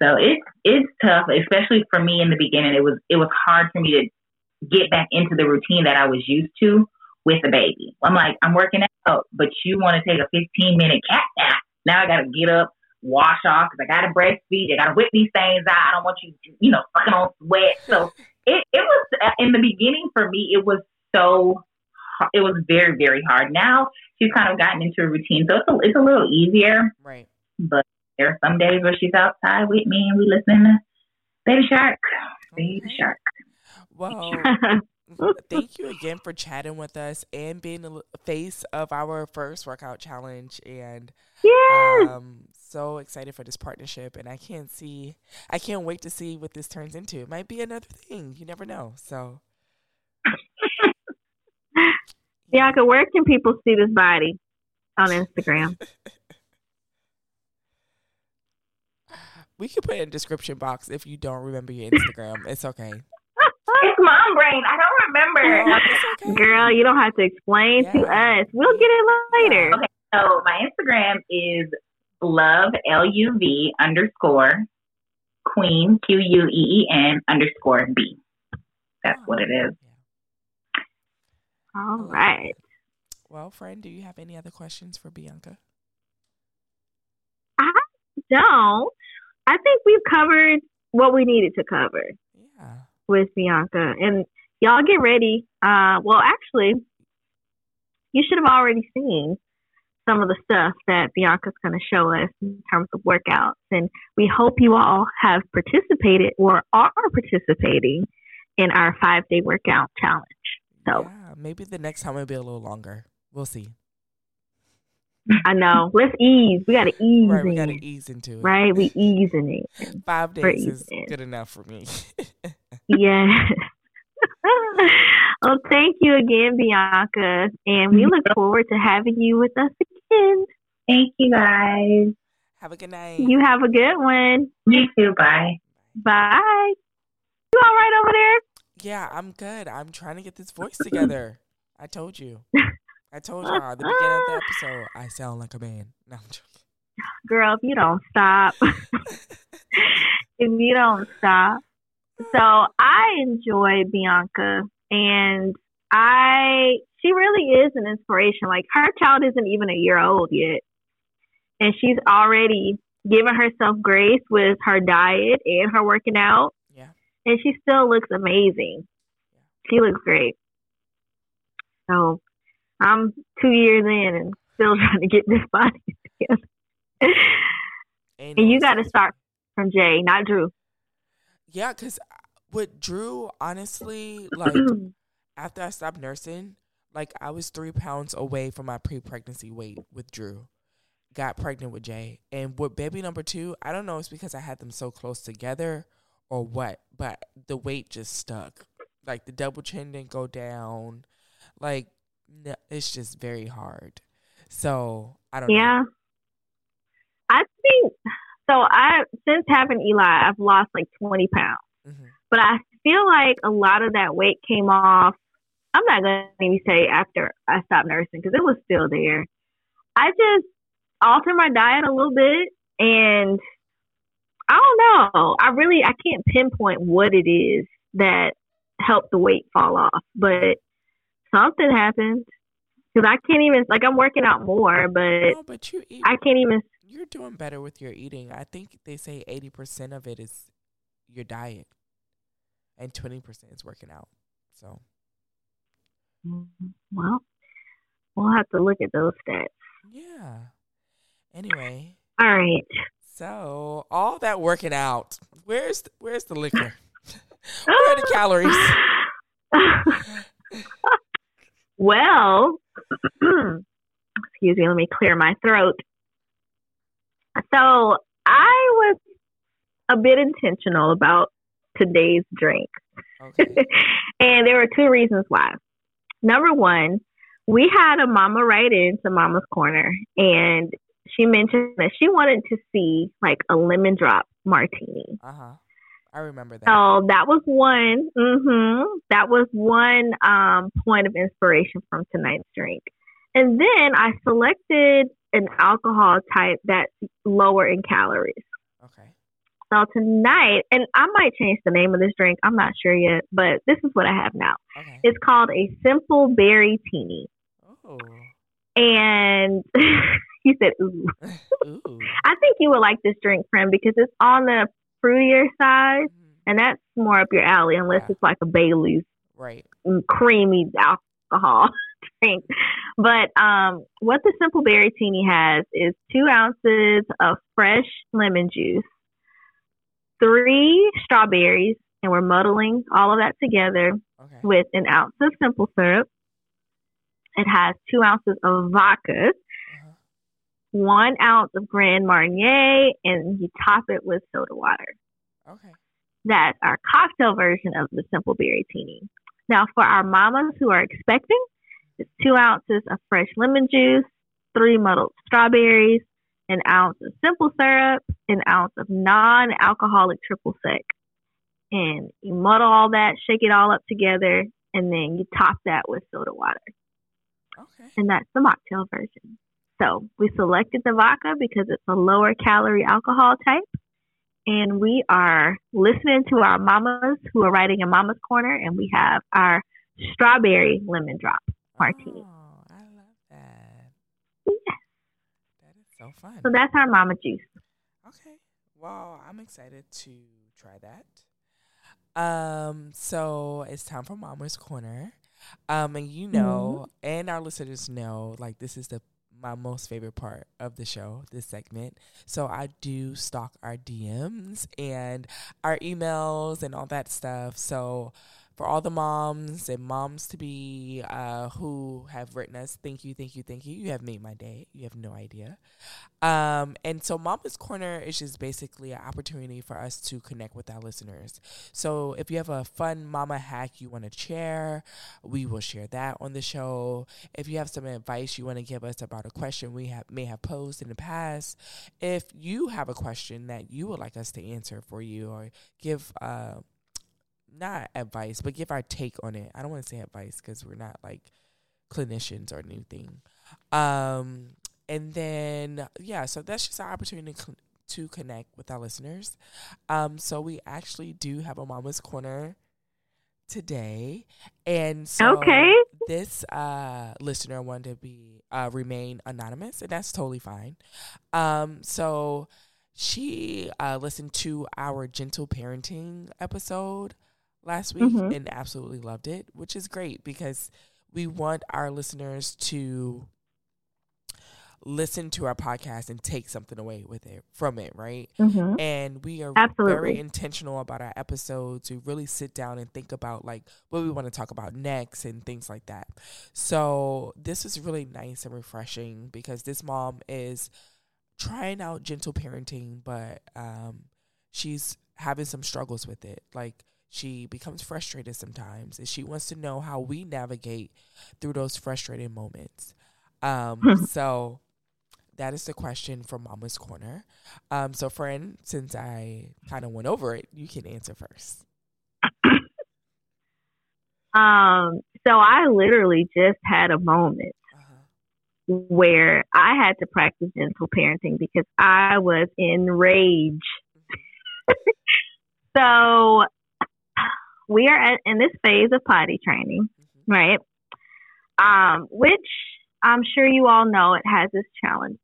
So it's it's tough, especially for me in the beginning. It was it was hard for me to get back into the routine that I was used to with the baby. I'm like, I'm working out, but you want to take a 15 minute cat nap. Now I got to get up, wash off because I got to breastfeed. I got to whip these things out. I don't want you, you know, fucking on sweat. So it it was uh, in the beginning for me. It was so it was very very hard. Now she's kind of gotten into a routine, so it's a, it's a little easier. Right. But there are some days where she's outside with me and we listen to Baby Shark. Baby Okay. Shark. Well, *laughs* thank you again for chatting with us and being the face of our first workout challenge. And yes. um, so excited for this partnership. And I can't see, I can't wait to see what this turns into. It might be another thing. You never know. So, *laughs* Bianca, where can people see this body on Instagram? *laughs* we could put it in the description box if you don't remember your Instagram. It's okay. It's mom brain. I don't remember. Oh, okay. Girl, you don't have to explain to us. We'll get it later. Okay. So my Instagram is love L U V underscore queen Q U E E N underscore B. That's what it is. All right. Well, friend, do you have any other questions for Bianca? I don't. I think we've covered what we needed to cover Yeah. with Bianca. And y'all get ready. Uh, well, actually, you should have already seen some of the stuff that Bianca's going to show us in terms of workouts. And we hope you all have participated or are participating in our five day workout challenge. So Yeah, maybe the next time it'll be a little longer. We'll see. I know. Let's ease. We got to ease Right, we in. got to ease into it. right? We ease easing it. *laughs* Five We're days is easing. good enough for me. *laughs* Yes. *laughs* well, thank you again, Bianca. And we look forward to having you with us again. Thank you guys. Have a good night. You have a good one. You too. Bye. Bye. You all right over there? Yeah, I'm good. I'm trying to get this voice together. I told you. I told y'all at the beginning of the episode, I sound like a man. *laughs* No, I'm joking. Girl, if you don't stop. *laughs* if you don't stop. So I enjoy Bianca and I she really is an inspiration. Like her child isn't even a year old yet. And she's already given herself grace with her diet and her working out. Yeah. And she still looks amazing. She looks great. So I'm two years in and still *laughs* trying to get this body together. Ain't And you got to start from Jay, not Drew. Yeah, because uh, with Drew, honestly, *clears throat* like after I stopped nursing, Like I was three pounds away from my pre-pregnancy weight with Drew. Got pregnant with Jay, and with baby number two, I don't know. If it's because I had them so close together, or what. But the weight just stuck. Like the double chin didn't go down. Like no, it's just very hard. So I don't. Yeah. Know. I think so. I since having Eli, I've lost like twenty pounds, Mm-hmm. but I feel like a lot of that weight came off. I'm not gonna even say after I stopped nursing because it was still there. I just altered my diet a little bit, and I don't know. I really I can't pinpoint what it is that helped the weight fall off, but something happened because I can't even like I'm working out more, but No, but you eat. I can't even. you're doing better with your eating. I think they say eighty percent of it is your diet, and twenty percent is working out. So mm-hmm. Well, we'll have to look at those stats. yeah. Anyway, All right. so all that working out, where's the, where's the liquor? *laughs* *laughs* Where are the calories? *laughs* well, *clears throat* excuse me, let me clear my throat. So I was a bit intentional about today's drink. Okay. *laughs* and there were two reasons why. Number one, we had a mama write into Mama's Corner, and she mentioned that she wanted to see like a lemon drop martini. Uh huh. I remember that. So that was one. hmm That was one um, point of inspiration from tonight's drink. And then I selected an alcohol type that's lower in calories. Okay. So tonight, and I might change the name of this drink. I'm not sure yet, but this is what I have now. Okay. It's called a simple berry teeny. Oh. And *laughs* he said, "Ooh." *laughs* Ooh. I think you would like this drink, friend, because it's on the fruitier side, Mhm. and that's more up your alley, unless Yeah. it's like a Bailey's Right. creamy alcohol *laughs* drink. But um, what the Simple Berry 'Tini has is two ounces of fresh lemon juice, three strawberries, and we're muddling all of that together Okay. with an ounce of simple syrup. It has two ounces of vodka. One ounce of Grand Marnier, and you top it with soda water. Okay. That's our cocktail version of the Simple Berry 'Tini. Now, for our mamas who are expecting, it's two ounces of fresh lemon juice, three muddled strawberries, an ounce of simple syrup, an ounce of non alcoholic triple sec. And you muddle all that, shake it all up together, and then you top that with soda water. Okay. And that's the mocktail version. So we selected the vodka because it's a lower calorie alcohol type. And we are listening to our mamas who are writing in Mama's Corner, and we have our strawberry lemon drop martini. Oh, I love that. Yes. That is so fun. So that's our mama juice. Okay. Well, I'm excited to try that. Um, so it's time for Mama's Corner. Um, and you know, and our listeners know, like this is the my most favorite part of the show, this segment. So I do stalk our DMs and our emails and all that stuff. So for all the moms and moms to be uh, who have written us, thank you, thank you, thank you. You have made my day. You have no idea. Um, and so Mama's Corner is just basically an opportunity for us to connect with our listeners. So if you have a fun mama hack you want to share, we will share that on the show. If you have some advice you want to give us about a question we have may have posed in the past, if you have a question that you would like us to answer for you or give uh not advice, but give our take on it. I don't want to say advice because we're not like clinicians or anything. Um, and then yeah, so that's just our opportunity to, con- to connect with our listeners. Um, so we actually do have a Mama's Corner today, and so Okay. this uh listener wanted to be uh remain anonymous, and that's totally fine. Um, so she uh listened to our gentle parenting episode last week Mhm. and absolutely loved it, which is great because we want our listeners to listen to our podcast and take something away with it from it, right? Mhm. And we are Absolutely. very intentional about our episodes. We really sit down and think about like what we want to talk about next and things like that. So this is really nice and refreshing because this mom is trying out gentle parenting, but um, she's having some struggles with it. Like she becomes frustrated sometimes, and she wants to know how we navigate through those frustrating moments. Um, *laughs* so that is the question from Mama's Corner. Um, so, friend, since I kind of went over it, you can answer first. *coughs* Um, so I literally just had a moment Uh-huh. where I had to practice gentle parenting because I was enraged. *laughs* so we are at, in this phase of potty training, Mhm. right? Um, which I'm sure you all know it has its challenges.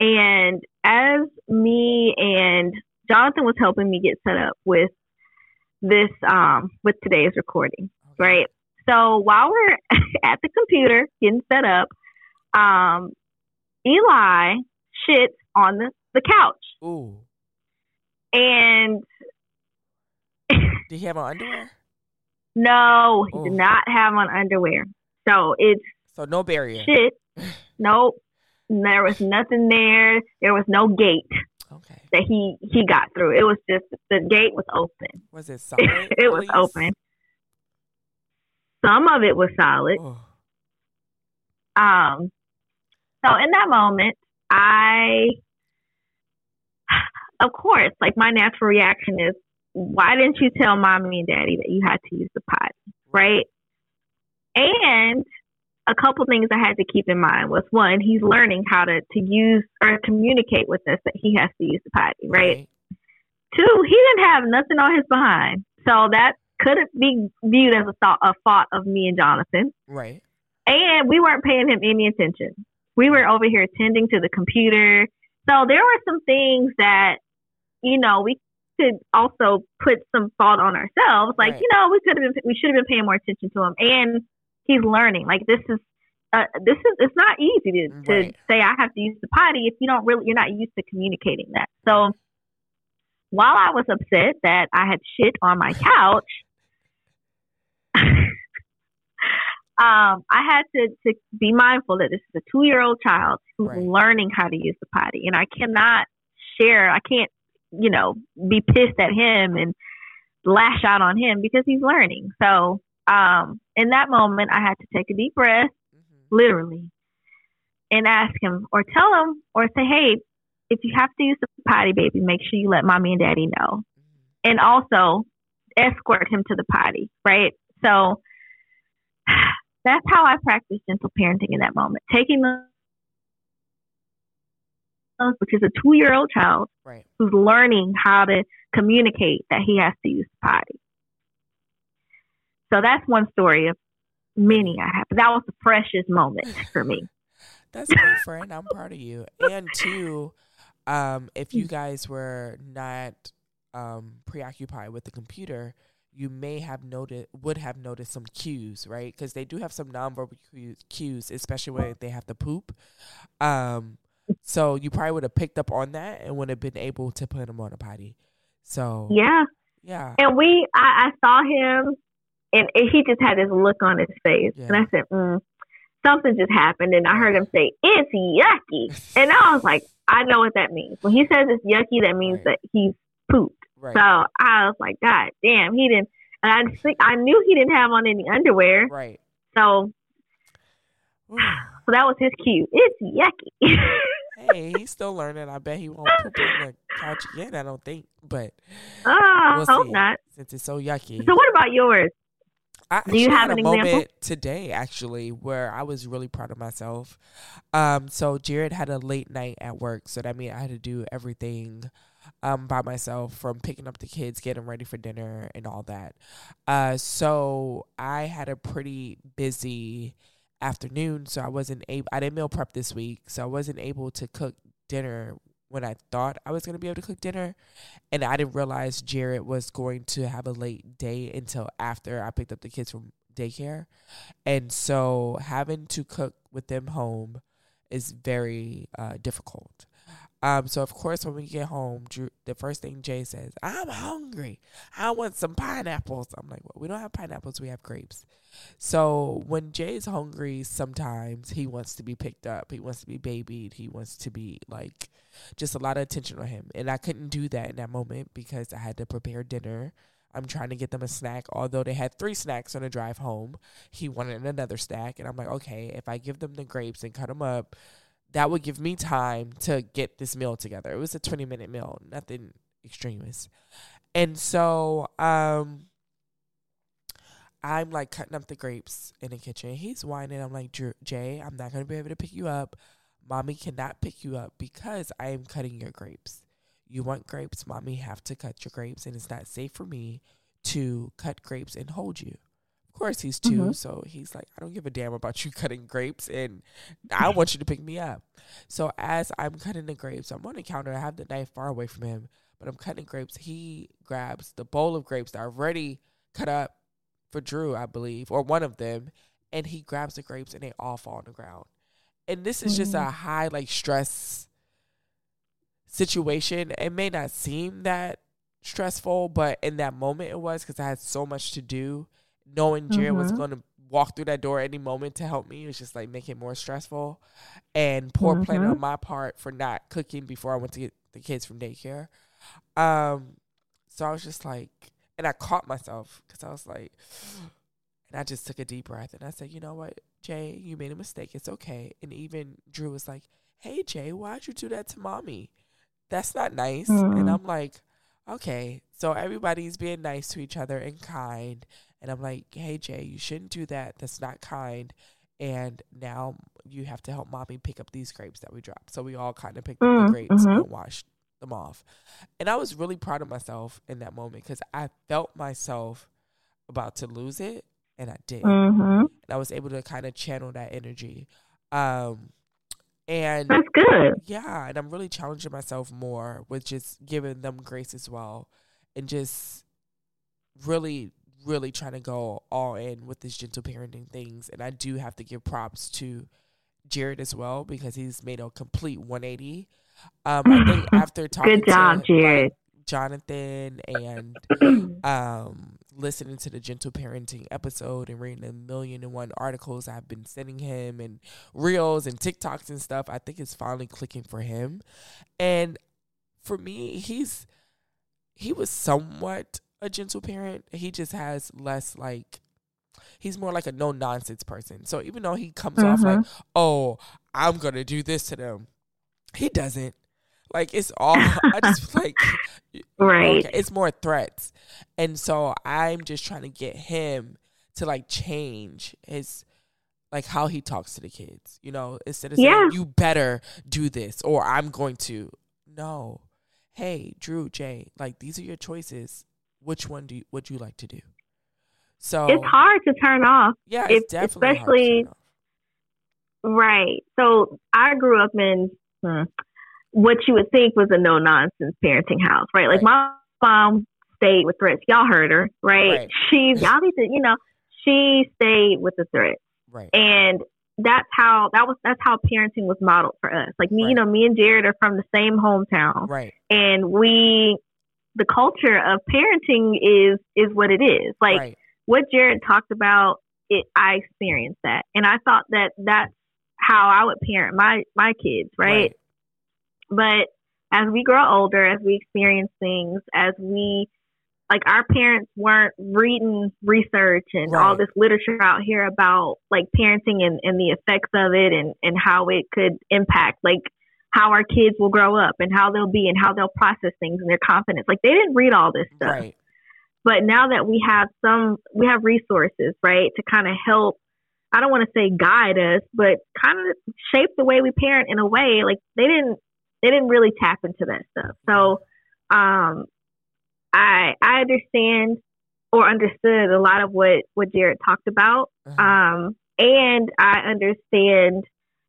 And as me and Jonathan was helping me get set up with this, um, with today's recording, right? So while we're *laughs* at the computer getting set up, um, Eli shits on the, the couch. Ooh. And Did he have on underwear? no, he Oh. did not have on underwear. So it's So no barrier. shit. *sighs* Nope. There was nothing there. There was no gate Okay. that he he got through. It was just the gate was open. Was it *laughs* solid? it was open. Some of it was solid. Oh. Um, so in that moment, I, *sighs* of course, like my natural reaction is, why didn't you tell mommy and daddy that you had to use the pot, right? And a couple things I had to keep in mind was one, he's learning how to, to use or communicate with us that he has to use the potty, right? Two, he didn't have nothing on his behind. So that couldn't be viewed as a thought, a fault of me and Jonathan. Right. And we weren't paying him any attention. We were over here attending to the computer. So there were some things that, you know, we could also put some fault on ourselves. Like, Right. you know, we could have been, we should have been paying more attention to him. And he's learning. Like this is, uh, this is, it's not easy to, to Right. say I have to use the potty if you don't really, you're not used to communicating that. So while I was upset that I had shit on my *laughs* couch, *laughs* um, I had to, to be mindful that this is a two year old child who's Right. learning how to use the potty. And I cannot share, I can't, you know, be pissed at him and lash out on him because he's learning. So um, in that moment, I had to take a deep breath, mm-hmm. literally, and ask him or tell him or say, hey, if you have to use the potty, baby, make sure you let mommy and daddy know. Mhm. And also escort him to the potty, right? So *sighs* that's how I practice gentle parenting in that moment. Taking the which is a two year old child Right. who's learning how to communicate that he has to use the potty. So that's one story of many I have. But that was the precious moment for me. *laughs* That's great, friend. I'm proud of you. And two, um, if you guys were not um, preoccupied with the computer, you may have noted would have noticed some cues, right? Because they do have some nonverbal cues, cues, especially when they have to poop. Um, so you probably would have picked up on that and would have been able to put him on a potty. So Yeah. yeah, And we, I, I saw him, and he just had this look on his face, and I said, mm, "Something just happened." And I heard him say, "It's yucky," *laughs* and I was like, "I know what that means." When he says it's yucky, that means Right. that he's pooped. right, So I was like, "God damn, he didn't." And I think I knew he didn't have on any underwear, right. so *sighs* Ooh. so that was his cue. It's yucky. *laughs* hey, he's still learning. I bet he won't poop on the couch again. I don't think, but oh, We'll hope see. not. since it's so yucky. So what about yours? I Do you have had an a example? moment today actually where I was really proud of myself. Um, so Jared had a late night at work, so that means I had to do everything um by myself from picking up the kids, getting ready for dinner, and all that. Uh, so I had a pretty busy afternoon, so I wasn't able. I didn't meal prep this week, so I wasn't able to cook dinner when I thought I was going to be able to cook dinner. And I didn't realize Jared was going to have a late day until after I picked up the kids from daycare. And so having to cook with them home is very uh, difficult. Um, so of course, when we get home, Drew, the first thing Jay says, "I'm hungry. I want some pineapples." I'm like, "Well, we don't have pineapples. We have grapes." So when Jay's hungry, sometimes he wants to be picked up. He wants to be babied. He wants to be like just a lot of attention on him. And I couldn't do that in that moment because I had to prepare dinner. I'm trying to get them a snack. Although they had three snacks on the drive home, he wanted another snack. And I'm like, okay, if I give them the grapes and cut them up, that would give me time to get this meal together. It was a 20 minute meal, nothing extremist. And so um I'm like cutting up the grapes in the kitchen. He's whining. I'm like, Jay, I'm not going to be able to pick you up. Mommy cannot pick you up because I am cutting your grapes. You want grapes, mommy have to cut your grapes, and it's not safe for me to cut grapes and hold you course he's 2 mm-hmm. so he's like i don't give a damn about you *laughs* cutting grapes and i want you to pick me up so as i'm cutting the grapes i'm on the counter i have the knife far away from him but i'm cutting grapes he grabs the bowl of grapes that I've already cut up for drew i believe or one of them and he grabs the grapes and they all fall on the ground and this is mm-hmm. just a mm. high like stress situation it may not seem that stressful but in that moment it was because i had so much to do knowing Jared mm-hmm. was going to walk through that door any moment to help me It was just like make it more stressful and poor mm-hmm. planning on my part for not cooking before I went to get the kids from daycare. Um, so I was just like, and I caught myself because I was like, and I just took a deep breath and I said, you know what, Jay, you made a mistake. It's okay. And even Drew was like, hey, Jay, why'd you do that to mommy? That's not nice. Mm-hmm. And I'm like, okay. So everybody's being nice to each other and kind. And I'm like, hey, Jay, you shouldn't do that. That's not kind. And now you have to help mommy pick up these grapes that we dropped. So we all kind of picked mm, up the mm, grapes mm-hmm. and washed them off. And I was really proud of myself in that moment because I felt myself about to lose it and I did. Mm-hmm. And I was able to kind of channel that energy. Um, and that's good. Yeah. And I'm really challenging myself more with just giving them grace as well and just really really trying to go all in with this gentle parenting things. And I do have to give props to Jared as well because he's made a complete 180. Um, I think *laughs* after talking Good job, to Jared. Jonathan and *clears throat* um, listening to the gentle parenting episode and reading a million and one articles I've been sending him and reels and TikToks and stuff, I think it's finally clicking for him. And for me, he's he was somewhat a gentle parent. He just has less like he's more like a no nonsense person. So even though he comes mm-hmm. off like, mm-hmm. "Oh, I'm gonna do this to them," he doesn't. Like it's all I *laughs* just like right. Okay, it's more threats, and so I'm just trying to get him to like change his like how he talks to the kids. You know, instead of yeah. saying you better do this or I'm going to. No, hey Drew, Jay, like these are your choices which one do you, would you like to do? So it's hard to turn off. Yeah, it's it, definitely especially right. So I grew up in hmm, what you would think was a no nonsense parenting house, right? Like right. my mom stayed with threats. Y'all heard her, right? right. She's y'all need to, you know, she stayed with the threats, right? And that's how that was that's how parenting was modeled for us. Like me, right. you know, me and Jared are from the same hometown, right? And we the culture of parenting is is what it is. Like right. what Jared talked about, it I experienced that, and I thought that that's how I would parent my my kids, right? right. But as we grow older, as we experience things, as we like our parents weren't reading research and right. all this literature out here about like parenting and, and the effects of it and, and how it could impact like how our kids will grow up and how they'll be and how they'll process things and their confidence. Like they didn't read all this stuff. Right. But now that we have some, we have resources, right, to kind of help. I don't want to say guide us, but kind of shape the way we parent in a way. Like they didn't, they didn't really tap into that stuff. So, um, I I understand or understood a lot of what what Jared talked about. Uh-huh. Um, and I understand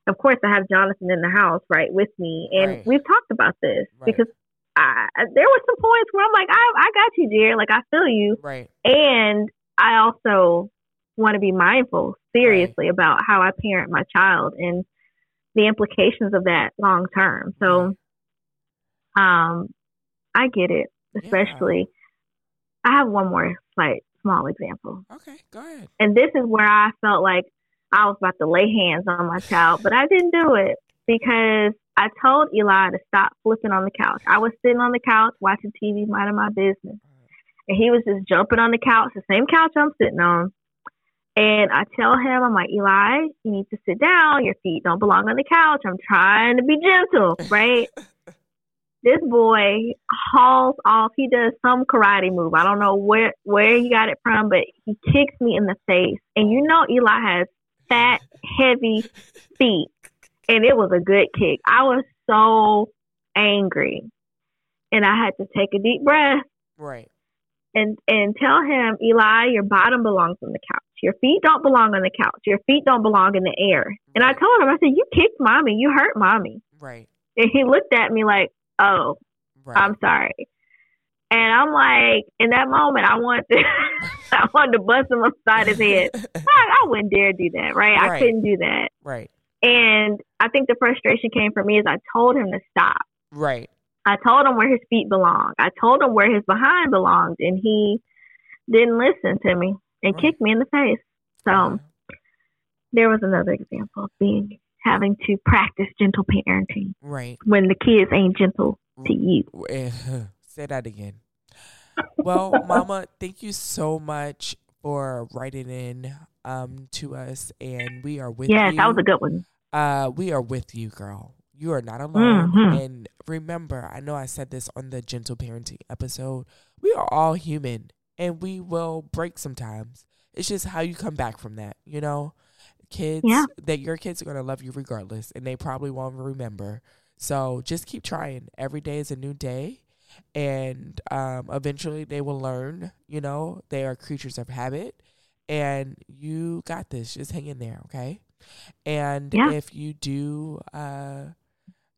of course I have Jonathan in the house right with me, and right. we've talked about this right. because I, there were some points where I'm like, I I got you, dear. Like I feel you, right? And I also want to be mindful, seriously, right. about how I parent my child, and the implications of that long term. So, um, I get it, especially. I have one more slight small example. Okay, go ahead. And this is where I felt like I was about to lay hands on my child, but I didn't do it because I told Eli to stop flipping on the couch. I was sitting on the couch watching TV, minding my business. And he was just jumping on the couch, the same couch I'm sitting on. And I tell him, I'm like, Eli, you need to sit down. Your feet don't belong on the couch. I'm trying to be gentle, right? *laughs* this boy hauls off. He does some karate move. I don't know where where he got it from, but he kicks me in the face. And you know Eli has fat, heavy feet. And it was a good kick. I was so angry. And I had to take a deep breath. Right. And and tell him, Eli, your bottom belongs on the couch. Your feet don't belong on the couch. Your feet don't belong in the air. And I told him, I said, You kicked mommy. You hurt mommy. Right. And he looked at me like, Oh, Right. I'm sorry. And I'm like, in that moment, I want to, *laughs* *laughs* I wanted to bust him upside his head. *laughs* I, I wouldn't dare do that, right? I couldn't do that. right. And I think the frustration came from me is I told him to stop. Right. I told him where his feet belonged. I told him where his behind belonged, and he didn't listen to me and Right. kicked me in the face. So there was another example of being having to practice gentle parenting Right. when the kids ain't gentle to you. Eh, *laughs* Say that again. Well, Mama, thank you so much for writing in um to us, and we are with Yes, you. that was a good one. uh, we are with you, girl. You are not alone. Mhm. And remember, I know I said this on the gentle parenting episode. We are all human, and we will break sometimes. It's just how you come back from that, you know. Kids, Yeah. that your kids are gonna love you regardless, and they probably won't remember. So just keep trying. Every day is a new day, and um, eventually they will learn. You know, they are creatures of habit, and you got this. Just hang in there, okay? And Yeah. if you do uh,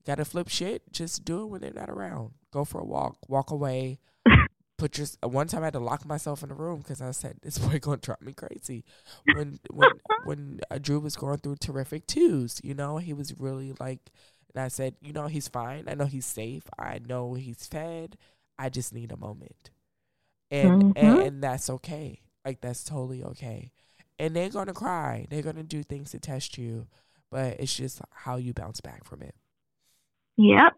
gotta flip shit, just do it when they're not around. Go for a walk, walk away. *laughs* Put your one time I had to lock myself in the room because I said this boy gonna *laughs* drive me crazy. When when when uh, Drew was going through terrific twos, you know, he was really like, and I said, you know, he's fine. I know he's safe. I know he's fed. I just need a moment, and and, Mhm. and that's okay. Like that's totally okay. And they're gonna cry. They're gonna do things to test you, but it's just how you bounce back from it. Yep.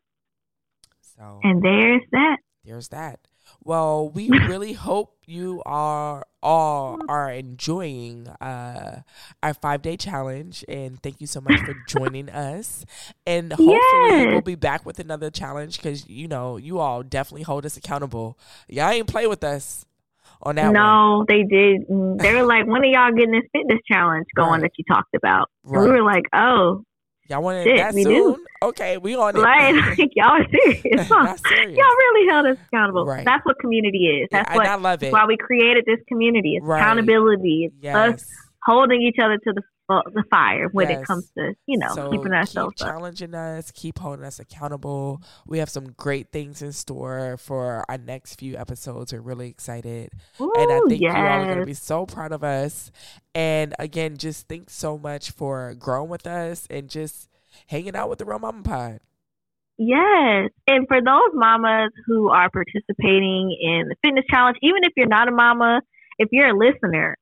So And there's that. There's that. Well, we really hope you are all are enjoying uh, our five day challenge, and thank you so much for joining us. And hopefully, Yes. we'll be back with another challenge because you know you all definitely hold us accountable. Y'all ain't play with us on that one. no, they did. They were like, when are y'all getting this fitness challenge going Right. that you talked about? Right. we were like, oh, Y'all want it that we soon? do. Okay, we on it. like, *laughs* *laughs* y'all are serious. huh? Serious. Y'all really held us accountable. Right. That's what community is. That's and what I love it. why we created this community. It's Right. accountability. It's us holding each other to the the fire when Yes. it comes to you know So keeping ourselves keep up. challenging us, keep holding us accountable. We have some great things in store for our next few episodes. We're really excited, and I Ooh, think you all are going to be so proud of us. And again, just thanks so much for growing with us and just hanging out with the Real Mama Pod. Yes. And for those mamas who are participating in the fitness challenge, even if you're not a mama, if you're a listener,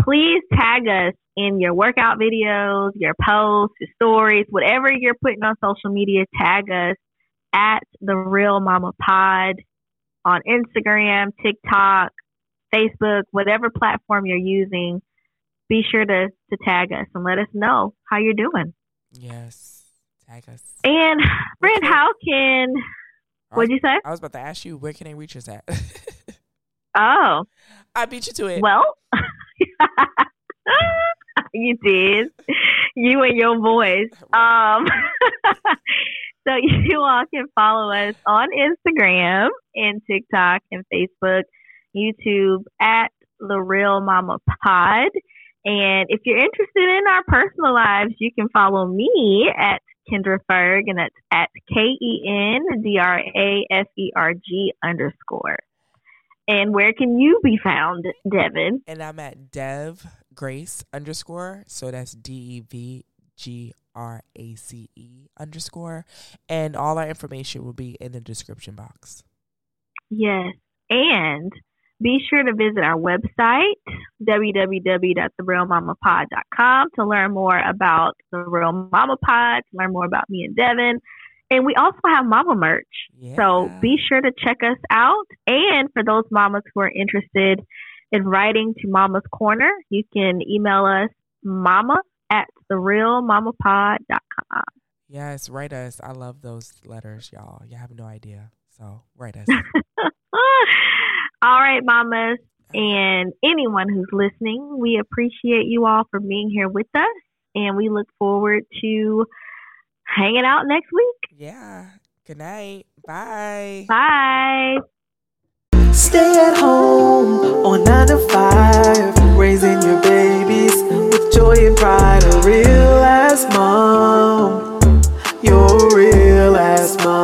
please tag us in your workout videos, your posts, your stories, whatever you're putting on social media, tag us at the Real Mama Pod on Instagram, TikTok, Facebook, whatever platform you're using. Be sure to, to tag us and let us know how you're doing. Yes, tag us. And friend, how can what'd you say? I was about to ask you where can they reach us at. *laughs* Oh, I beat you to it. well, *laughs* *laughs* you did. You and your voice. Um, *laughs* so you all can follow us on Instagram and TikTok and Facebook, YouTube at the Real Mama Pod. And if you're interested in our personal lives, you can follow me at Kendra Ferg, and that's at K E N D R A F E R G underscore. And where can you be found, Devin? and I'm at Dev Grace underscore. So that's D E V G R A C E underscore. And all our information will be in the description box. Yes. And be sure to visit our website, www.therealmamapod.com, to learn more about the Real Mama Pod, to learn more about me and Devin. And we also have mama merch. Yeah. So be sure to check us out. And for those mamas who are interested in writing to Mama's Corner, you can email us mama at therealmamapod.com. Yes, write us. I love those letters, y'all. You have no idea. So write us. *laughs* all right, mamas. And anyone who's listening, we appreciate you all for being here with us. And we look forward to hanging out next week. Yeah. Good night. Bye. Bye. Stay at home on nine to five, raising your babies with joy and pride. A real ass mom, you're a real ass mom.